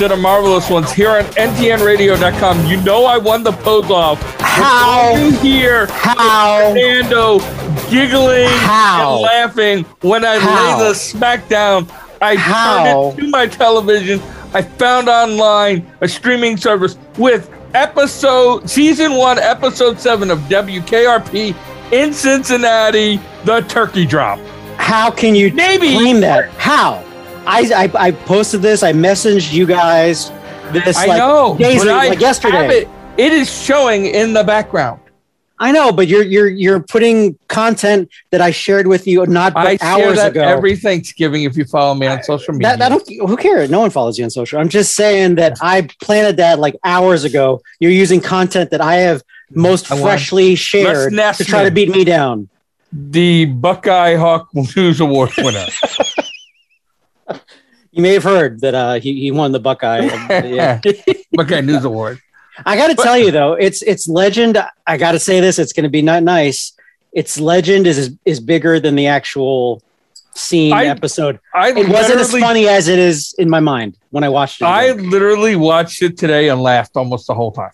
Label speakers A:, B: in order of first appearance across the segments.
A: welcome a Marvelous Ones here on ntnradio.com. You know I won the pose.
B: How?
A: You hear
B: How?
A: Fernando giggling
B: How?
A: and laughing when I
B: How?
A: lay the smack down. I
B: How?
A: turned it to my television. I found online a streaming service with episode season one, episode seven of WKRP in Cincinnati, the turkey drop.
B: How can you
A: Maybe-
B: claim that? How? I, I I posted this. I messaged you guys this
A: I
B: like
A: know,
B: days ago,
A: I
B: like yesterday.
A: it. It is showing in the background.
B: I know, but you're you're you're putting content that I shared with you not but
A: I share
B: hours
A: that
B: ago.
A: every Thanksgiving if you follow me on social media.
B: that, that don't, who cares? No one follows you on social. I'm just saying that I planted that like hours ago. You're using content that I have most
A: I
B: freshly shared to try to beat me down.
A: the Buckeye Hawk News Award winner.
B: You may have heard that uh, he, he won the Buckeye. Yeah.
A: Buckeye News Award.
B: I got to tell you though, it's it's legend. I got to say this. It's going to be not nice. Its legend is is bigger than the actual scene
A: I-
B: episode.
A: I
B: It wasn't as funny as it is in my mind when I watched it.
A: I
B: again.
A: literally watched it today and laughed almost the whole time.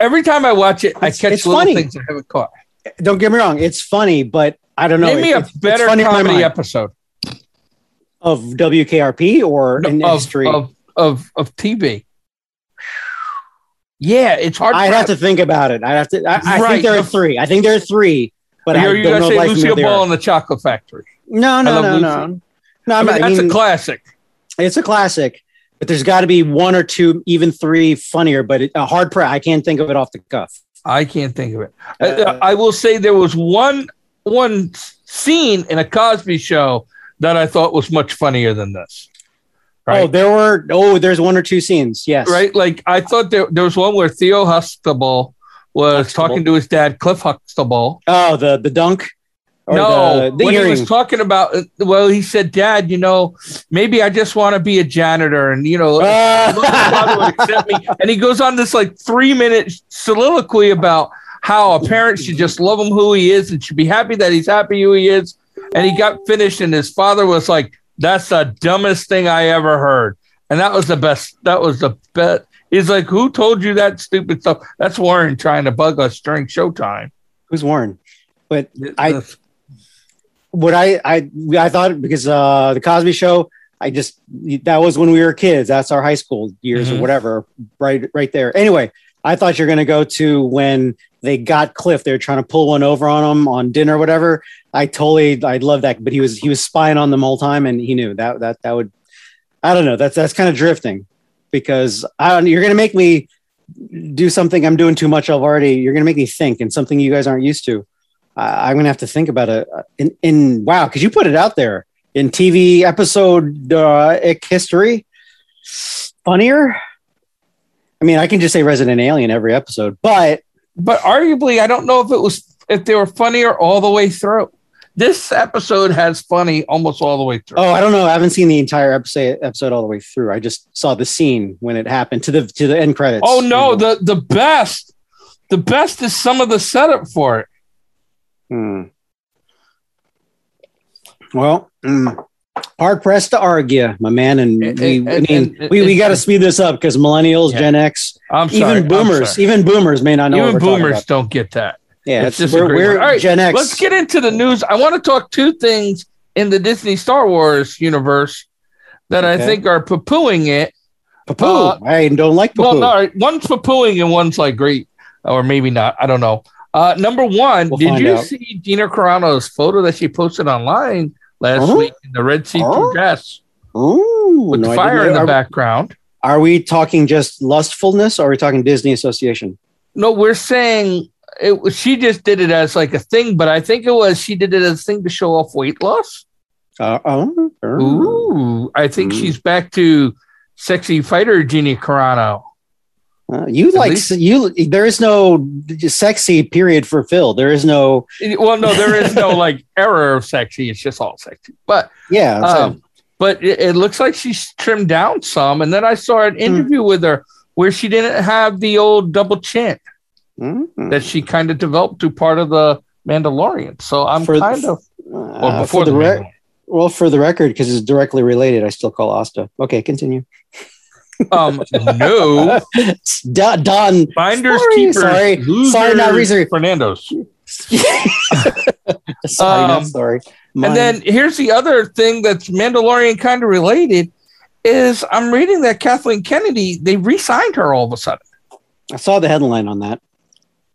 A: Every time I watch it, I catch
B: it's
A: little
B: funny.
A: things I haven't caught.
B: Don't get me wrong. It's funny, but I don't know.
A: Name me a
B: It's- it's
A: better
B: funny in my
A: comedy episode
B: of WKRP or in
A: of,
B: history.
A: of, of, of TV. Yeah, it's hard.
B: I'd have to think about it. I'd have to. I, I
A: Right.
B: think there are three. I think there are three, but I
A: Are you
B: don't know
A: to say Lucille Ball and the Chocolate Factory?
B: No, no, no,
A: love
B: no. No,
A: I mean, that's
B: mean,
A: a classic.
B: it's a classic, but there's got to be one or two, even three funnier. But it, a hard press. I can't think of it off the cuff.
A: I can't think of it. I-
B: Uh,
A: I, will say there was one one scene in a Cosby show that I thought was much funnier than this.
B: Oh, there were. Oh, there's one or two scenes. Yes.
A: right? Like I thought there, there was one where Theo Huxtable was
B: Huxtable.
A: talking to his dad, Cliff Huxtable.
B: Oh, the the dunk.
A: No,
B: the, the
A: when
B: earring.
A: he was talking about, uh, well, he said, "Dad, you know, maybe I just want to be a janitor, and you know, would accept me." And he goes on this like three minute soliloquy about how a parent should just love him who he is and should be happy that he's happy who he is. And he got finished, and his father was like, "That's the dumbest thing I ever heard." And that was the best. That was the best. He's like, "Who told you that stupid stuff?" That's Warren trying to bug us during showtime.
B: Who's Warren? But I- what I I I thought because uh the Cosby Show, I just that was when we were kids. That's our high school years
A: Mhm.
B: or whatever. Right, right there. Anyway, I thought you're gonna go to when they got Cliff. They were trying to pull one over on him on dinner or whatever. I totally I love that, but he was he was spying on them the whole time, and he knew that that that would. I don't know. That's that's kind of drifting because I. You're gonna make me do something I'm doing too much of already. You're gonna make me think, and something you guys aren't used to. I I'm gonna have to think about it. uh, In, in wow, because you put it out there in TV episode uh, history. Funnier. I mean, I can just say Resident Alien every episode, but
A: but arguably, I don't know if it was if they were funnier all the way through. This episode has funny almost all the way through.
B: oh, I don't know. I haven't seen the entire episode episode all the way through. I just saw the scene when it happened to the to the end credits.
A: Oh no, the the best, the best is some of the setup for it.
B: Hmm. Well, mm, hard pressed to argue, my man, and
A: And-
B: we,
A: and-
B: I mean,
A: and-
B: we, we got to speed this up because millennials,
A: Yeah.
B: Gen X,
A: I'm sorry,
B: even boomers, even boomers may not know.
A: even
B: what we're
A: boomers don't get that.
B: Yeah,
A: It's
B: it's,
A: just
B: we're, we're
A: one. All right,
B: Gen X.
A: Let's get into the news. I want to talk two things in the Disney Star Wars universe that I think are poo-pooing it.
B: Poo-poo.
A: uh,
B: I don't like
A: Well,
B: poo-poo.
A: no, one's poo-pooing and one's like great, or maybe not. I don't know. Uh, number one,
B: We'll
A: did you
B: out.
A: see Gina Carano's photo that she posted online last
B: Huh?
A: week in the red see-through
B: Huh?
A: dress
B: Ooh,
A: with
B: no,
A: the fire
B: didn't-
A: in the
B: are,
A: background?
B: Are we talking just lustfulness, or are we talking Disney Association?
A: No, we're saying it was, she just did it as like a thing, but I think it was she did it as a thing to show off weight loss.
B: Uh, oh, oh.
A: Ooh, I think
B: Ooh.
A: she's back to sexy fighter Gina Carano.
B: Uh, you
A: At
B: like
A: least-
B: you? There is no sexy period for Phil. There is no.
A: Well, no, there is no like error of sexy. It's just all sexy. But
B: Yeah,
A: um, but it, it looks like she's trimmed down some. And then I saw
B: Hmm.
A: an interview with her where she didn't have the old double chin
B: Mhm.
A: that she kind of developed to part of the Mandalorian. So I'm
B: For-
A: kind of
B: Uh,
A: well before
B: for
A: the,
B: the rec- well, for the record, because it's directly related, I still call Asta. Okay, continue.
A: Um, no.
B: Don, Don
A: Finders
B: sorry,
A: keepers.
B: Sorry,
A: losers,
B: sorry, not research.
A: Fernando's.
B: sorry,
A: Um,
B: not sorry. Mine.
A: And then here's the other thing that's Mandalorian kind of related is I'm reading that Kathleen Kennedy they re-signed her all of a sudden.
B: I saw the headline on that.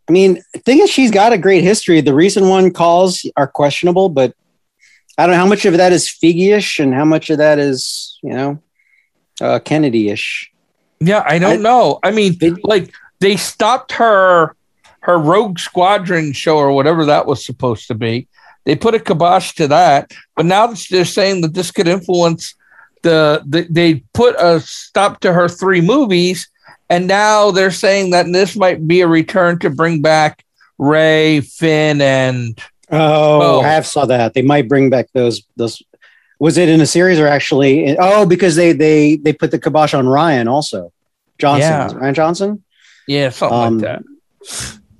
B: I mean, the thing is, she's got a great history. The recent one calls are questionable, but I don't know how much of that is Figgy-ish and how much of that is, you know, uh, Kennedy-ish.
A: Yeah, I don't
B: I-
A: know. I mean,
B: They-
A: like they stopped her her Rogue Squadron show or whatever that was supposed to be. They put a kibosh to that, but now they're saying that this could influence the, the they put a stop to her three movies, and now they're saying that this might be a return to bring back Rey, Finn, and
B: Oh,
A: Oh.
B: I have saw that. They might bring back those those. Was it in a series or actually? oh, because they they they put the kibosh on Rian also. Johnson,
A: Yeah.
B: Rian Johnson.
A: yeah, something
B: Um,
A: like that.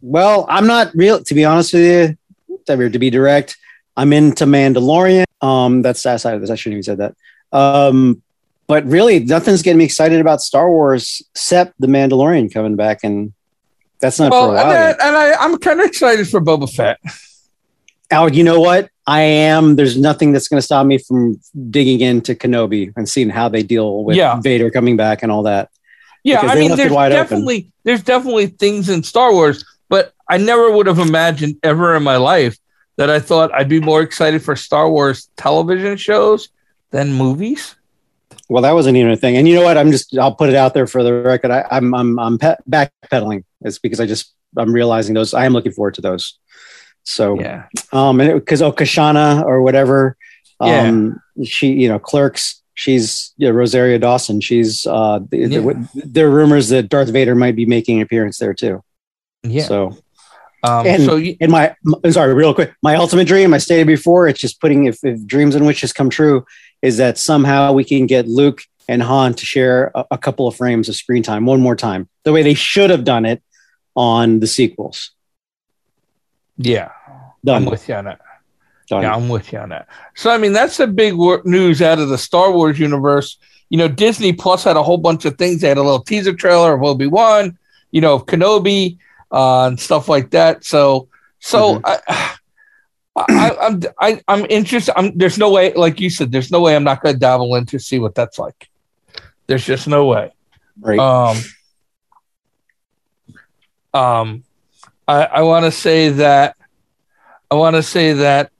B: Well, I'm not real. To be honest with you, to be direct, I'm into Mandalorian. Um, that's that side of this. I shouldn't even said that. Um, but really, nothing's getting me excited about Star Wars except the Mandalorian coming back, and that's not
A: Well,
B: for a
A: and,
B: while.
A: I, and I, I'm kind of excited for Boba Fett.
B: Al, you know what? I am. There's nothing that's going to stop me from digging into Kenobi and seeing how they deal with
A: Yeah.
B: Vader coming back and all that.
A: Yeah, I mean, there's
B: wide open.
A: definitely there's definitely things in Star Wars, but I never would have imagined ever in my life that I thought I'd be more excited for Star Wars television shows than movies.
B: Well, that wasn't even a thing. And you know what? I'm just. I'll put it out there for the record. I, I'm I'm I'm pe- backpedaling. It's because I just I'm realizing those. I am looking forward to those. So
A: Yeah,
B: um, and because Okashana or whatever, um, she you know clerks. She's yeah, Rosario Dawson. She's uh, the,
A: Yeah.
B: the, there are rumors that Darth Vader might be making an appearance there too.
A: yeah.
B: So
A: um,
B: and-
A: so you,
B: And my, I'm sorry, real quick, my ultimate dream, I stated before, it's just putting, if, if dreams and wishes come true, is that somehow we can get Luke and Han to share a, a couple of frames of screen time one more time, the way they should have done it on the sequels.
A: Yeah,
B: Done.
A: I'm with you on that.
B: Done.
A: Yeah, I'm with you on that. So I mean, that's the big wor- news out of the Star Wars universe. You know, Disney Plus had a whole bunch of things. They had a little teaser trailer of Obi Wan, you know, of Kenobi, uh, and stuff like that. So, so
B: Mhm.
A: I, I, I'm I, I'm interested. I'm there's no way, like you said, there's no way I'm not going to dabble in to see what that's like. There's just no way.
B: Right.
A: Um, um, I, I want to say that I want to say that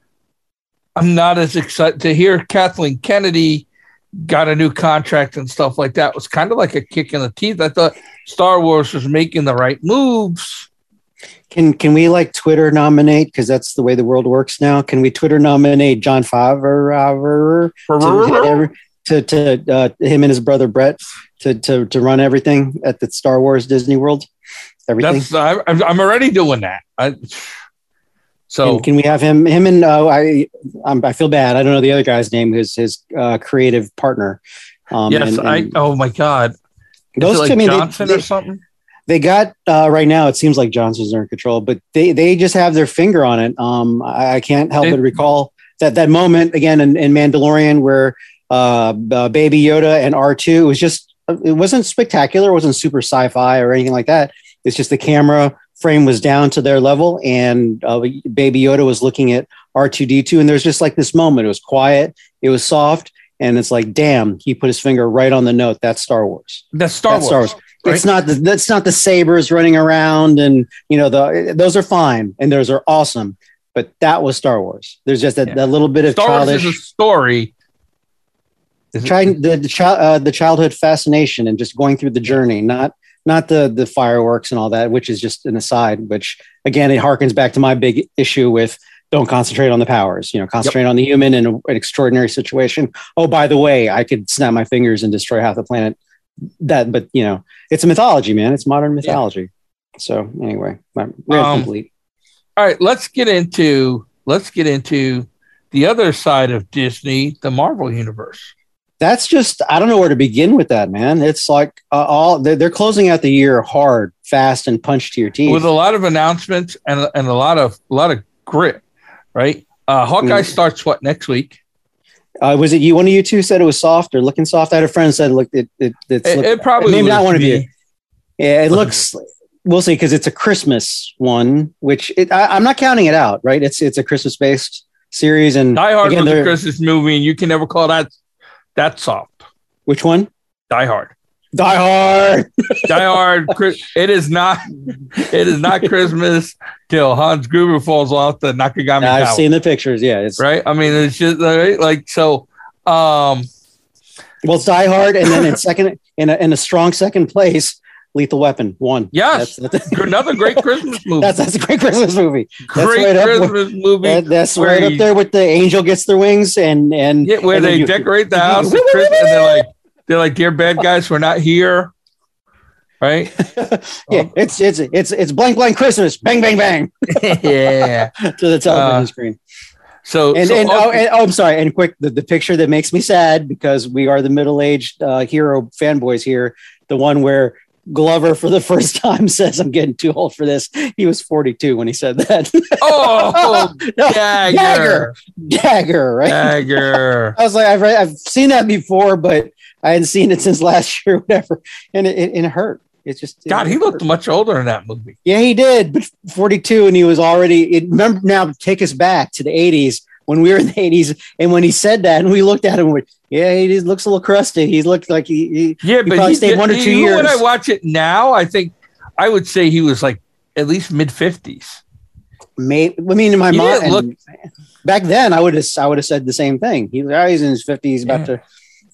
A: I'm not as excited to hear Kathleen Kennedy got a new contract and stuff like that. was kind of like a kick in the teeth. I thought Star Wars was making the right moves.
B: can, can we like Twitter nominate? Because that's the way the world works now. Can we Twitter nominate Jon Favreau to, to, to uh, him and his brother Brett to, to, to run everything at the Star Wars Disney World? Everything.
A: That's I, I'm already doing that. I, so
B: Can, can we have him? Him and uh, I. I'm, I feel bad. I don't know the other guy's name. His his uh, creative partner. Um,
A: yes,
B: and-
A: I. Oh my God,
B: those
A: like
B: two. I mean, they-
A: Johnson
B: they,
A: or something.
B: they got uh, right now. It seems like Johnson's are in control, but they they just have their finger on it. Um, I, I can't help
A: They-
B: but recall that that moment again in, in Mandalorian where uh, uh, Baby Yoda and R two was just it wasn't spectacular. It wasn't super sci-fi or anything like that. It's just the camera frame was down to their level, and uh, Baby Yoda was looking at R two D two, and there's just like this moment. It was quiet. It was soft. And it's like, damn, he put his finger right on the note. That's Star Wars.
A: That's Star
B: That's
A: Wars.
B: Star Wars. It's not the that's not the sabers running around and you know the those are fine and those are awesome, but that was Star Wars. There's just that,
A: Yeah.
B: that little bit of
A: Star Wars
B: childish
A: is a story.
B: Trying the the, child, uh, the childhood fascination and just going through the journey, not not the the fireworks and all that, which is just an aside. Which again, it harkens back to my big issue with don't concentrate on the powers. You know, concentrate on the human in a, an extraordinary situation. Oh, by the way, I could snap my fingers and destroy half the planet. That, but you know, it's a mythology, man. It's modern mythology. So anyway, my rant
A: Um,
B: complete.
A: All right, let's get into let's get into the other side of Disney, the Marvel universe.
B: That's just I don't know where to begin with that, man. It's like uh, all they're, they're closing out the year hard, fast, and punch to your teeth.
A: with a lot of announcements and and a lot of a lot of grit, right? Uh, Hawkeye
B: Mm.
A: starts what next week?
B: Uh, was it you? One of you two said it was soft or looking soft. I had a friend said, "Look, it it it's
A: It, it probably
B: maybe not one of you. Yeah, it looks. We'll see because it's a Christmas one, which it, I, I'm not counting it out. Right? It's it's a Christmas based series, and
A: Die Hard
B: again,
A: was a Christmas movie, and you can never call that that soft.
B: which one?
A: Die Hard.
B: Die Hard.
A: Die Hard. It is not. It is not Christmas till Hans Gruber falls off the Nakatomi
B: I've
A: Tower.
B: seen the pictures. Yeah, it's
A: right. I mean, it's just right? like so. Um,
B: well, it's Die Hard, and then in second, in a, in a strong second place, Lethal Weapon one.
A: Yes.
B: that's, that's,
A: another great Christmas movie.
B: that's, that's a great Christmas movie.
A: great
B: right up
A: Christmas movie.
B: That, that's right up there with the angel gets their wings and and
A: Yeah, where
B: and
A: they
B: you-
A: decorate the house and they're like, they're like, "Dear bad guys, we're not here." Right?
B: yeah, it's it's it's it's blank blank Christmas, bang bang bang
A: yeah.
B: to the television
A: Uh,
B: screen.
A: So,
B: And
A: so
B: and, oh, and oh, I'm sorry. And quick, the, the picture that makes me sad because we are the middle aged uh, hero fanboys here. The one where Glover for the first time says, "I'm getting too old for this." He was 42 when he said that.
A: oh,
B: No,
A: dagger,
B: Dagger, right?
A: dagger.
B: I was like, I've read, I've seen that before, but I hadn't seen it since last year, or whatever, and it, it, it hurt. It's just
A: God,
B: it
A: he looked much older in that movie.
B: Yeah, he did, but 42, and he was already. It, remember now, take us back to the 80s when we were in the 80s, and when he said that, and we looked at him, went, yeah, he just looks a little crusty. He looked like he, he
A: Yeah, but
B: probably
A: he
B: stayed one or
A: he-
B: two
A: When. I watch it now, I think I would say he was like at least mid fifties.
B: made. I mean, in my mind,
A: didn't
B: back then, I would have, I would have said the same thing. He, he's in his 50s, he's about
A: Yeah.
B: to.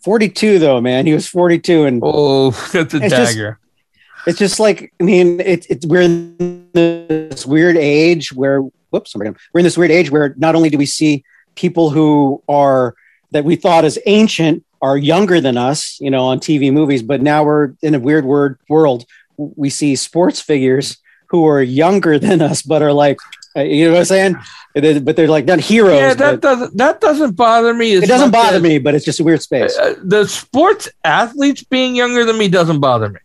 B: 42 though, man. He was 42, and
A: Oh, that's a
B: It's just-
A: dagger.
B: it's just like I mean, it's it's we're in this weird age where whoops, we're in this weird age where not only do we see people who are that we thought as ancient are younger than us, you know, on TV movies, but now we're in a weird word world. We see sports figures who are younger than us, but are like, uh, you know what I'm saying? But they're like not heroes.
A: yeah, that doesn't that doesn't bother me.
B: It doesn't bother me, but it's just a weird space.
A: Uh, the sports athletes being younger than me doesn't bother me.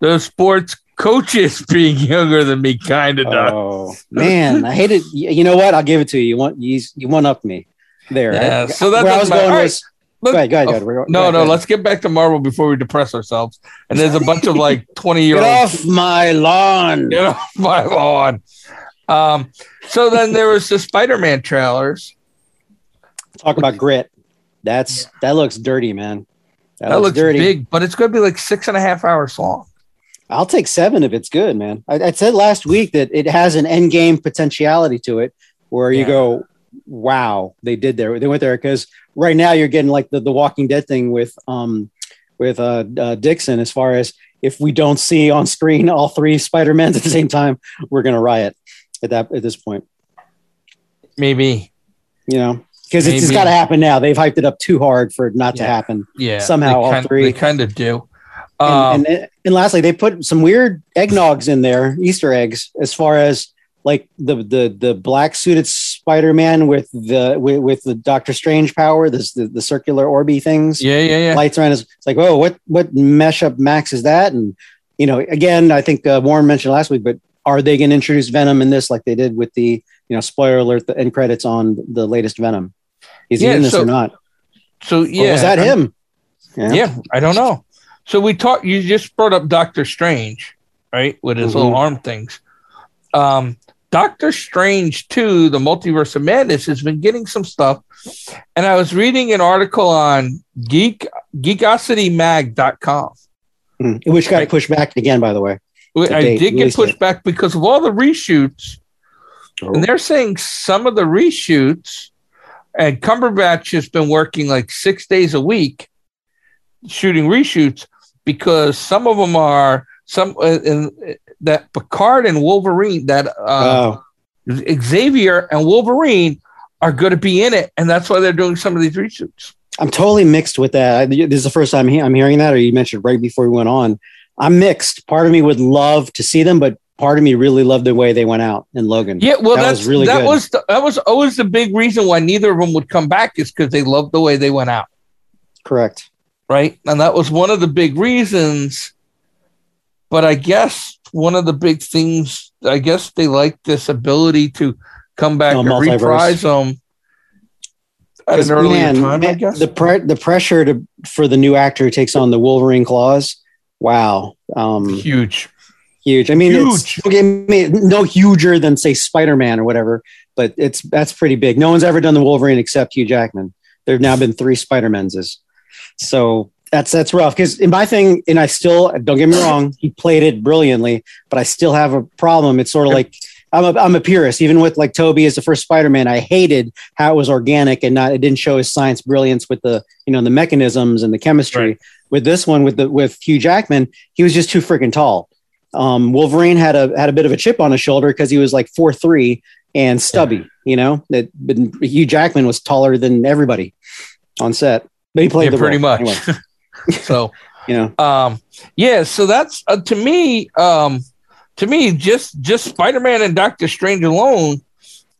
A: The sports coaches being younger than me kind of does.
B: Oh man, I hate it. You know what? I'll give it to you. You want you, you one up me there.
A: Yeah, so that
B: where I was going
A: right,
B: was
A: Look-
B: go ahead, go ahead,
A: oh,
B: go ahead.
A: No,
B: go
A: no.
B: ahead.
A: Let's get back to Marvel before we depress ourselves. And there's a bunch of like 20 year
B: get
A: olds.
B: off my lawn.
A: Get off my lawn. Um, so then there was the Spider-Man trailers.
B: Talk about grit. That's that looks dirty, man. That,
A: That,
B: looks,
A: looks
B: dirty.
A: big, but it's going to be like six and a half hours long.
B: I'll take seven if it's good, man. I, I said last week that it has an end game potentiality to it, where you go, "Wow, they did there. They went there." Because right now you're getting like the the Walking Dead thing with um with uh, uh Dixon. As far as if we don't see on screen all three Spider Mans at the same time, we're gonna riot at that at this point.
A: Maybe.
B: You know, because it's, it's got to happen now. They've hyped it up too hard for it not to happen.
A: Yeah.
B: Somehow all
A: kind,
B: three.
A: They kind of do. Um,
B: and, and and lastly, they put some weird eggnogs in there, Easter eggs, as far as like the the the black suited Spider Man with the with, with the Doctor Strange power, this the, the circular orby things,
A: yeah, yeah, yeah.
B: lights around. It's it's like, oh, what what mesh up Max is that? And you know, again, I think uh, Warren mentioned last week, but are they going to introduce Venom in this like they did with the you know spoiler alert the end credits on the latest Venom? Is
A: Yeah,
B: he in this
A: so-
B: or not?
A: So
B: Or
A: yeah,
B: was that
A: I'm-
B: him?
A: Yeah, I don't know. So we talked. You just brought up Doctor Strange, right? With his
B: Mhm.
A: little arm things. Um, Doctor Strange two, the Multiverse of Madness, has been getting some stuff, and I was reading an article on geek geekocitymag.com.
B: Mm, Which got pushed back again, by the way.
A: I did get pushed
B: date.
A: back because of all the reshoots, and they're saying some of the reshoots, and Cumberbatch has been working like six days a week shooting reshoots because some of them are some uh, in, that Picard and Wolverine that uh,
B: oh,
A: Xavier and Wolverine are going to be in it, and that's why they're doing some of these reshoots.
B: I'm totally mixed with that. I, this is the first time he- I'm hearing that, or you mentioned right before we went on. I'm mixed. Part of me would love to see them, but part of me really loved the way they went out in Logan.
A: Yeah, well,
B: That
A: that's
B: was really
A: that
B: good.
A: was the, that was always the big reason why neither of them would come back is because they loved the way they went out,
B: Correct.
A: Right? And that was one of the big reasons. But I guess one of the big things, I guess they like this ability to come back
B: Oh,
A: and
B: multiverse.
A: reprise them. at an earlier time, I guess.
B: the pre- the pressure to for the new actor who takes on the Wolverine claws. Wow, um,
A: Huge.
B: huge. I mean, it's
A: Huge.
B: get me- no huger than say Spider Man or whatever, but it's that's pretty big. No one's ever done the Wolverine except Hugh Jackman. There have now been three Spider Men's, so that's that's rough. Because in my thing, and I still don't get me wrong, he played it brilliantly, but I still have a problem. It's sort of like. I'm a, I'm a purist. Even with like Tobey as the first Spider-Man, I hated how it was organic and not it didn't show his science brilliance with the you know the mechanisms and the chemistry.
A: Right.
B: With this one, with the with Hugh Jackman, he was just too freaking tall. Um, Wolverine had a had a bit of a chip on his shoulder because he was like four three and stubby. You know that Hugh Jackman was taller than everybody on set, he played
A: Yeah, pretty
B: role.
A: much.
B: Anyway,
A: so
B: you know,
A: um yeah so that's uh, to me um to me just just spider-man and doctor strange alone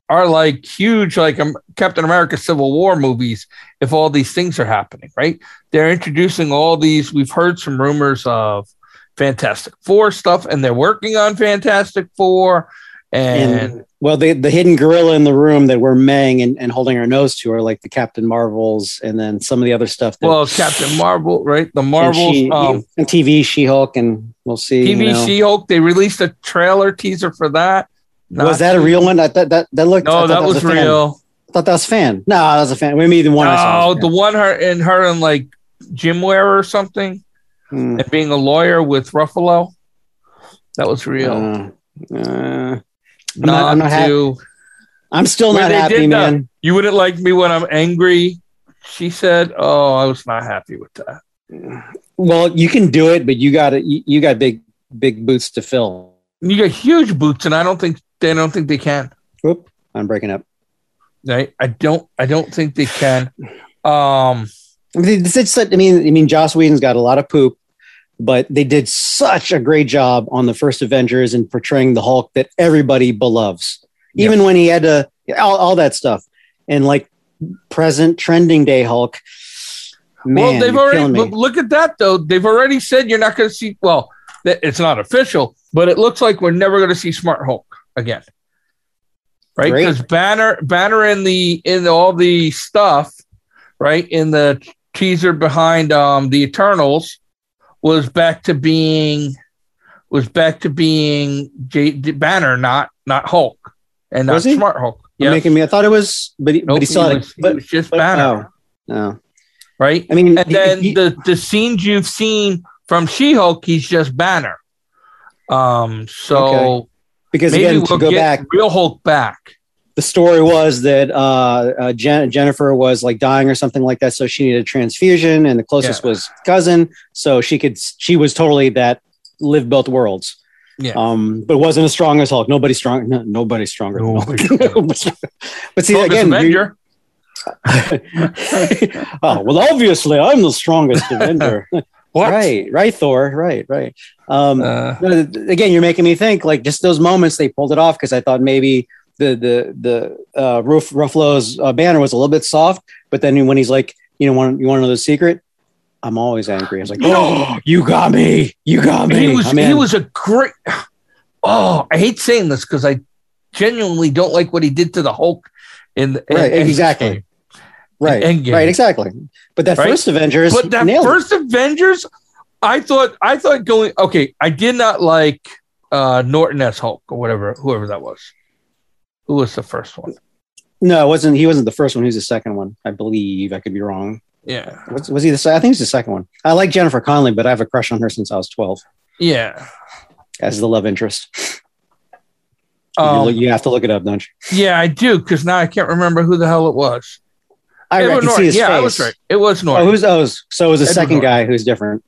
A: are like huge like um, captain america civil war movies if all these things are happening right they're introducing all these we've heard some rumors of fantastic four stuff and they're working on fantastic four and,
B: and well, the the hidden gorilla in the room that we're maying and, and holding our nose to are like the Captain Marvels, and then some of the other stuff. That,
A: well captain marvel right the
B: and
A: marvels
B: She-
A: um
B: and TV She Hulk, and we'll see.
A: tv
B: you know.
A: she-hulk they released a trailer teaser for that
B: was that a real one? I thought that, that looked.
A: No
B: thought
A: that was
B: fan.
A: real
B: I thought that was fan. No, that was a fan. Maybe the one.
A: Oh,
B: was
A: the one her and her in like gym wear or something,
B: Hmm.
A: and being a lawyer with Ruffalo. That was real.
B: Uh, uh,
A: not,
B: not- I'm not I'm still not happy,
A: that-
B: man.
A: you wouldn't like me when I'm angry. She said, "Oh, I was not happy with that."
B: Well, you can do it, but you got you, you got big big boots to fill.
A: You got huge boots, and I don't think they don't think they can.
B: Whoop, I'm breaking up.
A: Right? I don't. I don't think they can. Um.
B: I mean, it's, it's, I mean, I mean, Joss Whedon's got a lot of poop, but they did such a great job on the first Avengers in portraying the Hulk that everybody beloves, even when he had to all, all that stuff, and like present trending day Hulk. Man,
A: well, they've already look, at that though. They've already said you're not going to see. Well, that- it's not official, but it looks like we're never going to see Smart Hulk again, right? Because Banner, Banner in the in all the stuff, right in the teaser behind um the Eternals was back to being was back to being J, Banner, not not Hulk, and not
B: Was?
A: Smart Hulk.
B: You're
A: Yeah,
B: making me. I thought it was, but he, but he still had
A: was, he
B: but,
A: was just
B: but-
A: Banner,
B: oh, no.
A: right?
B: I mean,
A: and
B: he-
A: then
B: he-
A: the the scenes you've seen from She-Hulk, he's just Banner. Um, so
B: Okay. because
A: maybe
B: again, to
A: we'll
B: go
A: get
B: back,
A: real Hulk back.
B: The story was that uh, uh, Jen- Jennifer was like dying or something like that, so she needed a transfusion, and the closest
A: Yeah.
B: was cousin, so she could. She was totally that lived both worlds.
A: Yeah.
B: Um, but wasn't as strong as Hulk. Nobody's strong. No, nobody's stronger. than Hulk. but see,
A: Strongest
B: again,
A: Avenger.
B: oh well, obviously I'm the strongest Avenger.
A: What?
B: Right, right, Thor. Right, right. Um,
A: Uh,
B: again, you're making me think like just those moments they pulled it off because I thought maybe the the the uh, Ruff, Ruffalo's uh, banner was a little bit soft, but then when he's like, you know, want you want to know the secret? I'm always angry. I was like, oh, you got me, you got me.
A: he was he was a great. Oh, I hate saying this because I genuinely don't like what he did to the Hulk. In, the,
B: Right,
A: in-
B: exactly. right,
A: Endgame.
B: right, exactly. But that
A: Right?
B: first Avengers,
A: But that
B: nailed it.
A: first Avengers, I thought I thought going okay. I did not like uh Norton as Hulk or whatever, whoever that was. Who was the first one?
B: no, it wasn't. He wasn't the first one. He was the second one, I believe. I could be wrong.
A: Yeah,
B: Was, was he the? I think he's the second one. I like Jennifer Connelly, but I have a crush on her since I was 12
A: yeah.
B: as the love interest. You
A: Um,
B: you have to look it up, don't you?
A: yeah, I do because now I can't remember who the hell it was.
B: I,
A: Edward
B: I can
A: Norton.
B: see his
A: yeah,
B: face.
A: I was right. It was Norton.
B: Oh, who's oh, so it was the
A: Edward
B: second
A: Norton.
B: guy who's different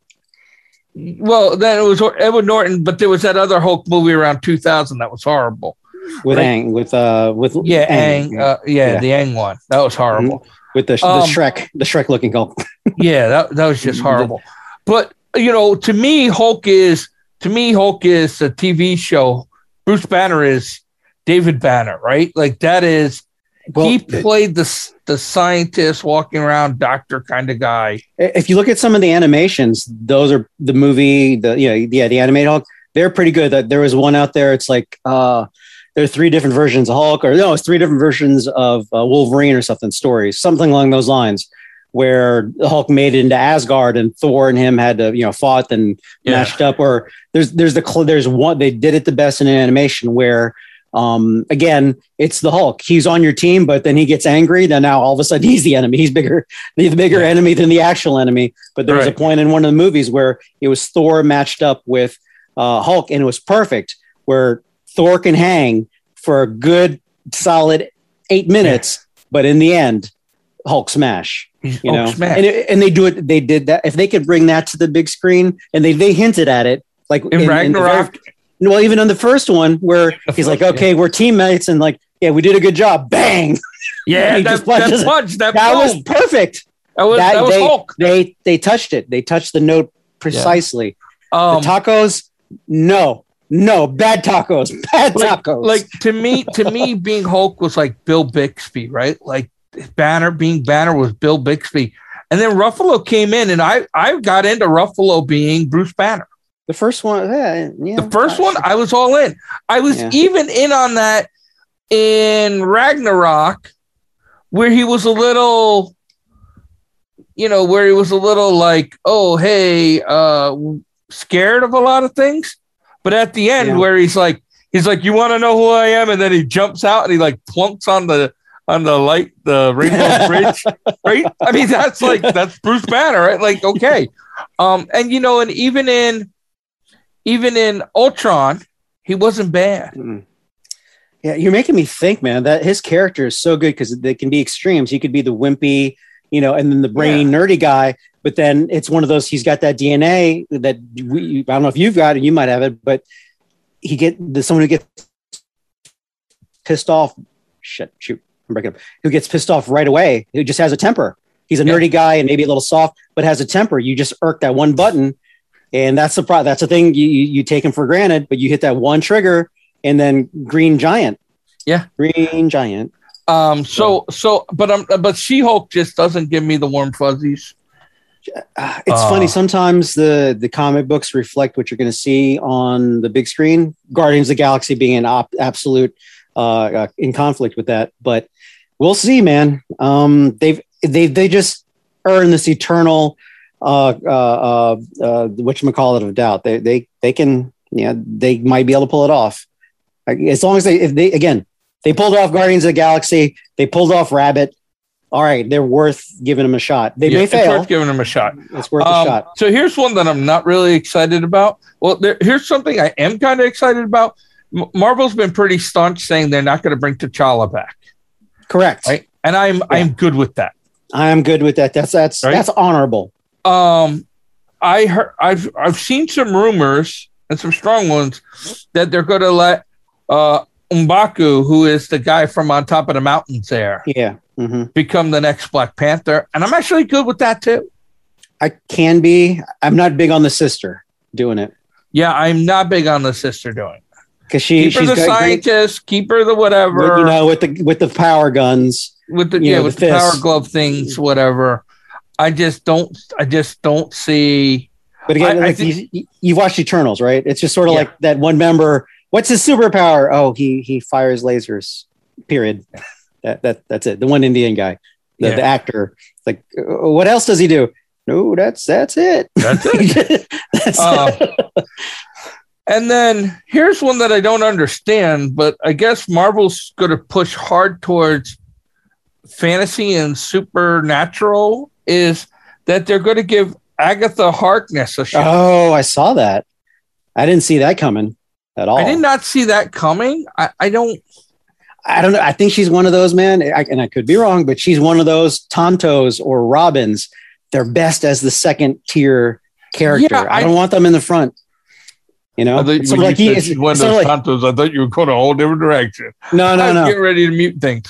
A: well, then it was Edward Norton, but there was that other Hulk movie around 2000 that was horrible.
B: With
A: Right.
B: Ang with uh with
A: Yeah,
B: Aang,
A: Ang. Uh, yeah,
B: Yeah.
A: the Ang one. That was horrible.
B: with the, the
A: um,
B: Shrek the Shrek looking Hulk.
A: yeah, that, that was just horrible. But you know, to me, Hulk is to me, Hulk is a TV show. Bruce Banner is David Banner, right? Like that is he played the the scientist walking around doctor kind of guy.
B: if you look at some of the animations, those are the movie, the you know, yeah, the animated Hulk. They're pretty good. That there was one out there. It's like uh, there are three different versions of Hulk, or no, it's three different versions of uh, Wolverine or something stories, something along those lines, where the Hulk made it into Asgard and Thor and him had to you know fought and
A: Yeah.
B: matched up. Or there's there's the there's one they did it the best in an animation where. Um, again, it's the Hulk. He's on your team, but then he gets angry. Then now all of a sudden he's the enemy. He's bigger, he's the bigger
A: Yeah.
B: enemy than the actual enemy. But there was a point in one of the movies where it was Thor matched up with uh, Hulk, and it was perfect. Where Thor can hang for a good solid eight minutes, but in the end, Hulk smash. You know,
A: smash.
B: and it, and they do it. They did that. If they could bring that to the big screen, and they they hinted at it, like
A: in,
B: the
A: Ragnarok,
B: very- well, even on the first one, where he's like, "Okay, we're teammates," and like, "Yeah, we did a good job." Bang!
A: yeah, that,
B: just
A: that punch, that,
B: That was perfect.
A: that was that, was
B: they,
A: Hulk.
B: They they touched it. They touched the note precisely.
A: Um,
B: the tacos, no, no, bad tacos, bad
A: like,
B: tacos.
A: like to me, to me, being Hulk was like Bill Bixby, right? Like Banner being Banner was Bill Bixby, and then Ruffalo came in, and I I got into Ruffalo being Bruce Banner.
B: the first one, yeah, yeah.
A: The first one, I was all in. I was
B: Yeah.
A: even in on that in Ragnarok, where he was a little, you know, where he was a little like, oh, hey, uh, scared of a lot of things. But at the end,
B: Yeah.
A: where he's like, he's like, you want to know who I am? And then he jumps out and he like plunks on the on the light, the rainbow bridge, right? I mean, that's like that's Bruce Banner, right? Like, okay, um, and you know, and even in even in Ultron, he wasn't bad.
B: Mm. Yeah, you're making me think, man. That his character is so good because they can be extremes. He could be the wimpy, you know, and then the brain nerdy guy. But then it's one of those. He's got that DNA that we. I don't know if you've got it. You might have it, but he get the someone who gets pissed off. Shit, shoot, I'm breaking up. Who gets pissed off right away? Who just has a temper. He's a
A: Yeah.
B: nerdy guy and maybe a little soft, but has a temper. You just irk that one button, and that's the pro- That's the thing you you you take him for granted. But you hit that one trigger, and then Green Giant.
A: Yeah.
B: Green Giant.
A: Um, so so, but um, but She Hulk just doesn't give me the warm fuzzies.
B: Uh, it's
A: Uh.
B: funny sometimes the the comic books reflect what you're going to see on the big screen. Guardians of the Galaxy being an op- absolute uh, uh, in conflict with that, but we'll see, man. Um, they've they they just earn this eternal uh uh uh, uh what you call it of doubt. They they they can yeah they might be able to pull it off as long as they if they again they pulled off Guardians of the Galaxy, they pulled off Rabbit. All right, they're worth giving them a shot. They
A: Yeah,
B: may
A: it's
B: fail.
A: worth giving him a shot.
B: It's worth a
A: Um,
B: shot.
A: So here's one that I'm not really excited about. Well, there, here's something I am kind of excited about. M- Marvel's been pretty staunch saying they're not going to bring T'Challa back,
B: Correct.
A: right? And I'm I'm good with that.
B: I am good with that. That's that's
A: Right?
B: that's honorable.
A: Um, I heard I've I've seen some rumors and some strong ones that they're going to let uh M'Baku, who is the guy from on top of the mountains there,
B: Yeah. hmm
A: become the next Black Panther, and I'm actually good with that too.
B: I can be. I'm not big on the sister doing it
A: Yeah, I'm not big on the sister doing. it.
B: because she
A: Keep her
B: she's
A: the
B: got great-
A: scientist, keep her the whatever.
B: you know, with the with the power guns.
A: with the yeah
B: know,
A: with
B: the
A: the power glove things whatever i just don't i just don't see
B: But again,
A: I- I
B: like
A: think-
B: you, you've watched Eternals, right? It's just sort of
A: Yeah.
B: like that one member. What's his superpower? Oh, he he fires lasers. Period. That that that's it. The one Indian guy, the,
A: Yeah.
B: the actor. Like, uh, what else does he do? No, that's that's it.
A: that's it
B: That's
A: Uh,
B: it.
A: and then here's one that i don't understand but i guess marvel's going to push hard towards fantasy and supernatural is that they're going to give agatha harkness a show
B: Oh, I saw that. I didn't see that coming at all.
A: i did not see that coming i, I don't
B: I don't know. I think she's one of those, man. I, and I could be wrong, but she's one of those Tontos or Robins. They're best as the second tier character.
A: Yeah,
B: I,
A: I-
B: don't want them in the front. You know,
A: I thought when
B: sort of
A: you
B: like he is.
A: one of those
B: like-
A: Santos, I thought you were going a whole different direction.
B: no, no, no.
A: getting ready to mute things.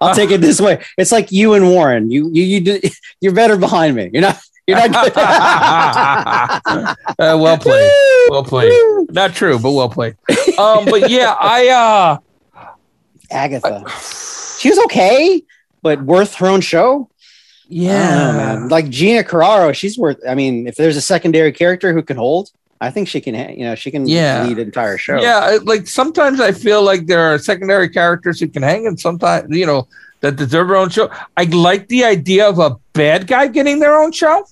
B: I'll take it this way. It's like you and Warren. You, you, you do. You're better behind me. You're not. You're not good.
A: uh, well played. Well played. Not true, but well played. Um, but yeah, I uh
B: Agatha. She was okay, but worth her own show. I know,
A: yeah.
B: man. Like Gina Carano, she's worth. I mean, if there's a secondary character who can hold, I think she can, you know, she can
A: Yeah.
B: lead an entire show.
A: Yeah, like sometimes I feel like there are secondary characters who can hang, and sometimes you know that deserve their own show. I like the idea of a bad guy getting their own show.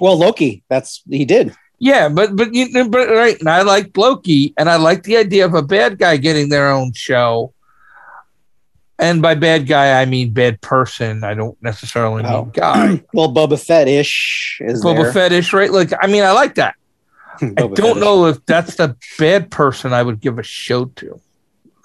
B: Well, Loki, that's he did.
A: Yeah, but but you know, but right, and I like Loki, and I like the idea of a bad guy getting their own show. And by bad guy, I mean bad person. I don't necessarily mean
B: Oh.
A: guy.
B: Well, Boba Fett ish is
A: Boba
B: there.
A: Fetish, right? Like, I mean, I like that. I don't
B: Fett-ish.
A: know if that's the bad person I would give a show to.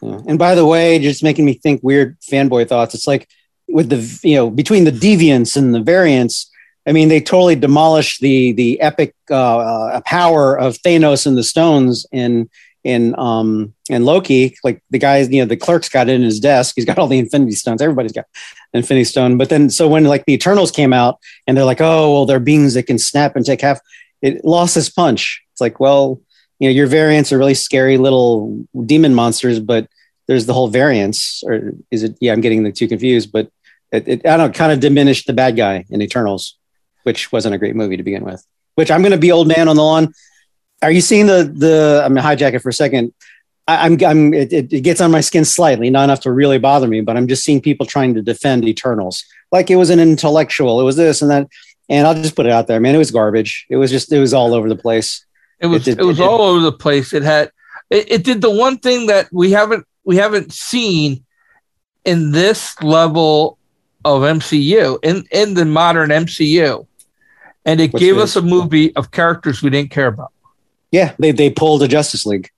B: Yeah. And by the way, just making me think weird fanboy thoughts. It's like with the you know between the deviants and the variants. I mean, they totally demolished the the epic uh, uh, power of Thanos and the stones in in um in Loki. Like the guys, you know, the clerk's got it in his desk. He's got all the Infinity Stones. Everybody's got Infinity Stone. But then, so when like the Eternals came out, and they're like, oh well, they're beings that can snap and take half. It lost its punch. It's like, well, you know, your variants are really scary little demon monsters, but there's the whole variance, or is it? Yeah, I'm getting the two confused, but it, it I don't know, kind of diminished the bad guy in Eternals, which wasn't a great movie to begin with. Which I'm going to be old man on the lawn. Are you seeing the the? I'm gonna hijack it for a second. I, I'm I'm it, it, gets on my skin slightly, not enough to really bother me, but I'm just seeing people trying to defend Eternals like it was an intellectual. It was this and that, and I'll just put it out there, man. It was garbage. It was just it was all over the place.
A: It was
B: It
A: it, was all over the place. It had it, it did the one thing that we haven't we haven't seen in this level of MCU in in the modern MCU, and it
B: What's
A: gave
B: this?
A: us a movie of characters we didn't care about.
B: Yeah, they they pulled a Justice League.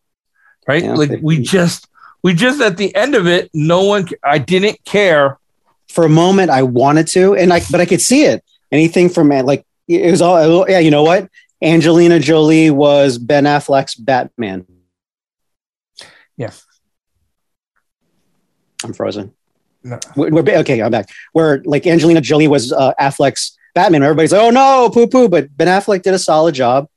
A: Right?
B: Yeah.
A: like we just we just at the end of it, no one. I didn't care.
B: for a moment I wanted to, and I but I could see it. Anything from like it was all yeah. You know what? Angelina Jolie was Ben Affleck's Batman.
A: Yeah.
B: I'm frozen.
A: No.
B: We're, we're- okay, I'm back. Where like Angelina Jolie was uh, Affleck's Batman. Everybody's like, oh no, poo poo. But Ben Affleck did a solid job.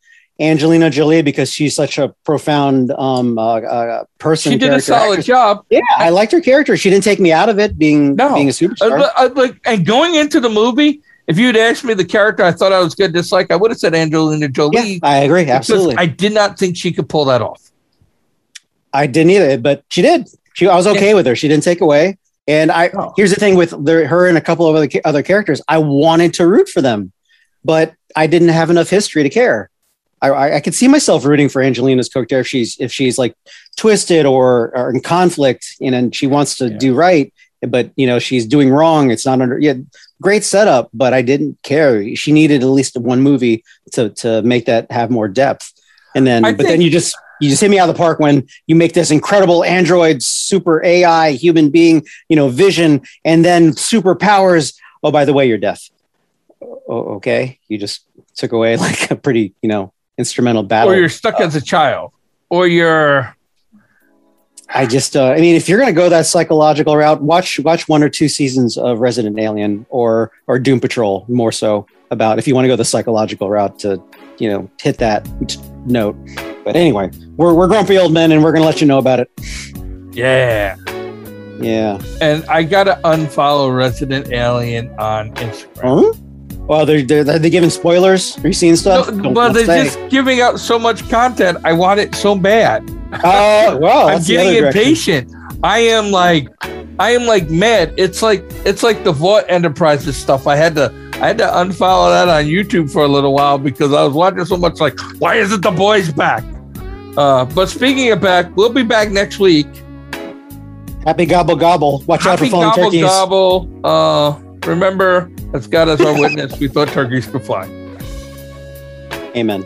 B: Angelina Jolie, because she's such a profound um, uh, uh, person.
A: She did a solid
B: actress.
A: job.
B: Yeah, I liked her character. She didn't take me out of it being
A: No.
B: being a
A: Uh,
B: superstar.
A: uh, like and going into the movie, if you'd asked me the character I thought I was good to dislike, I would have said Angelina
B: yeah,
A: Jolie.
B: I agree. Absolutely.
A: I did not think she could pull that off.
B: I didn't either, but she did. She, I was okay with her. She didn't take away. And I
A: Oh.
B: here's the thing with the, her and a couple of other other characters. I wanted to root for them, but I didn't have enough history to care. I, I, I could see myself rooting for Angelina's character if she's if she's like twisted or, or in conflict, know, and she wants to
A: Yeah.
B: do right, but you know she's doing wrong. It's not under. Yeah, great setup, but I didn't care. She needed at least one movie to to make that have more depth. And then,
A: I
B: but then you just you just hit me out of the park when you make this incredible android super AI human being, you know, vision, and then superpowers. Oh, by the way, you're deaf. Oh, okay, you just took away like a pretty, you know, instrumental battle.
A: or you're stuck as a child, or you're
B: I just, uh, I mean, if you're going to go that psychological route, watch watch one or two seasons of Resident Alien or or Doom Patrol more so about if you want to go the psychological route to, you know, hit that note. But anyway, we're we're grumpy old men, and we're going to let you know about it.
A: yeah.
B: Yeah.
A: And I gotta unfollow Resident Alien on Instagram.
B: Huh? Well, they're, they're are they giving spoilers? Are you seeing stuff?
A: No, well, they're
B: say.
A: just giving out so much content. I want it so bad.
B: Oh, well,
A: I'm getting impatient. I am like, I am like mad. It's like it's like the Vought Enterprises stuff. I had to I had to unfollow that on YouTube for a little while because I was watching so much. Like, why isn't the boys back? Uh, but speaking of back, we'll be back next week.
B: Happy gobble gobble. Watch out for
A: Happy
B: falling
A: gobble
B: turkeys.
A: gobble. Uh, remember, as God as our witness, we thought turkeys could fly.
B: Amen.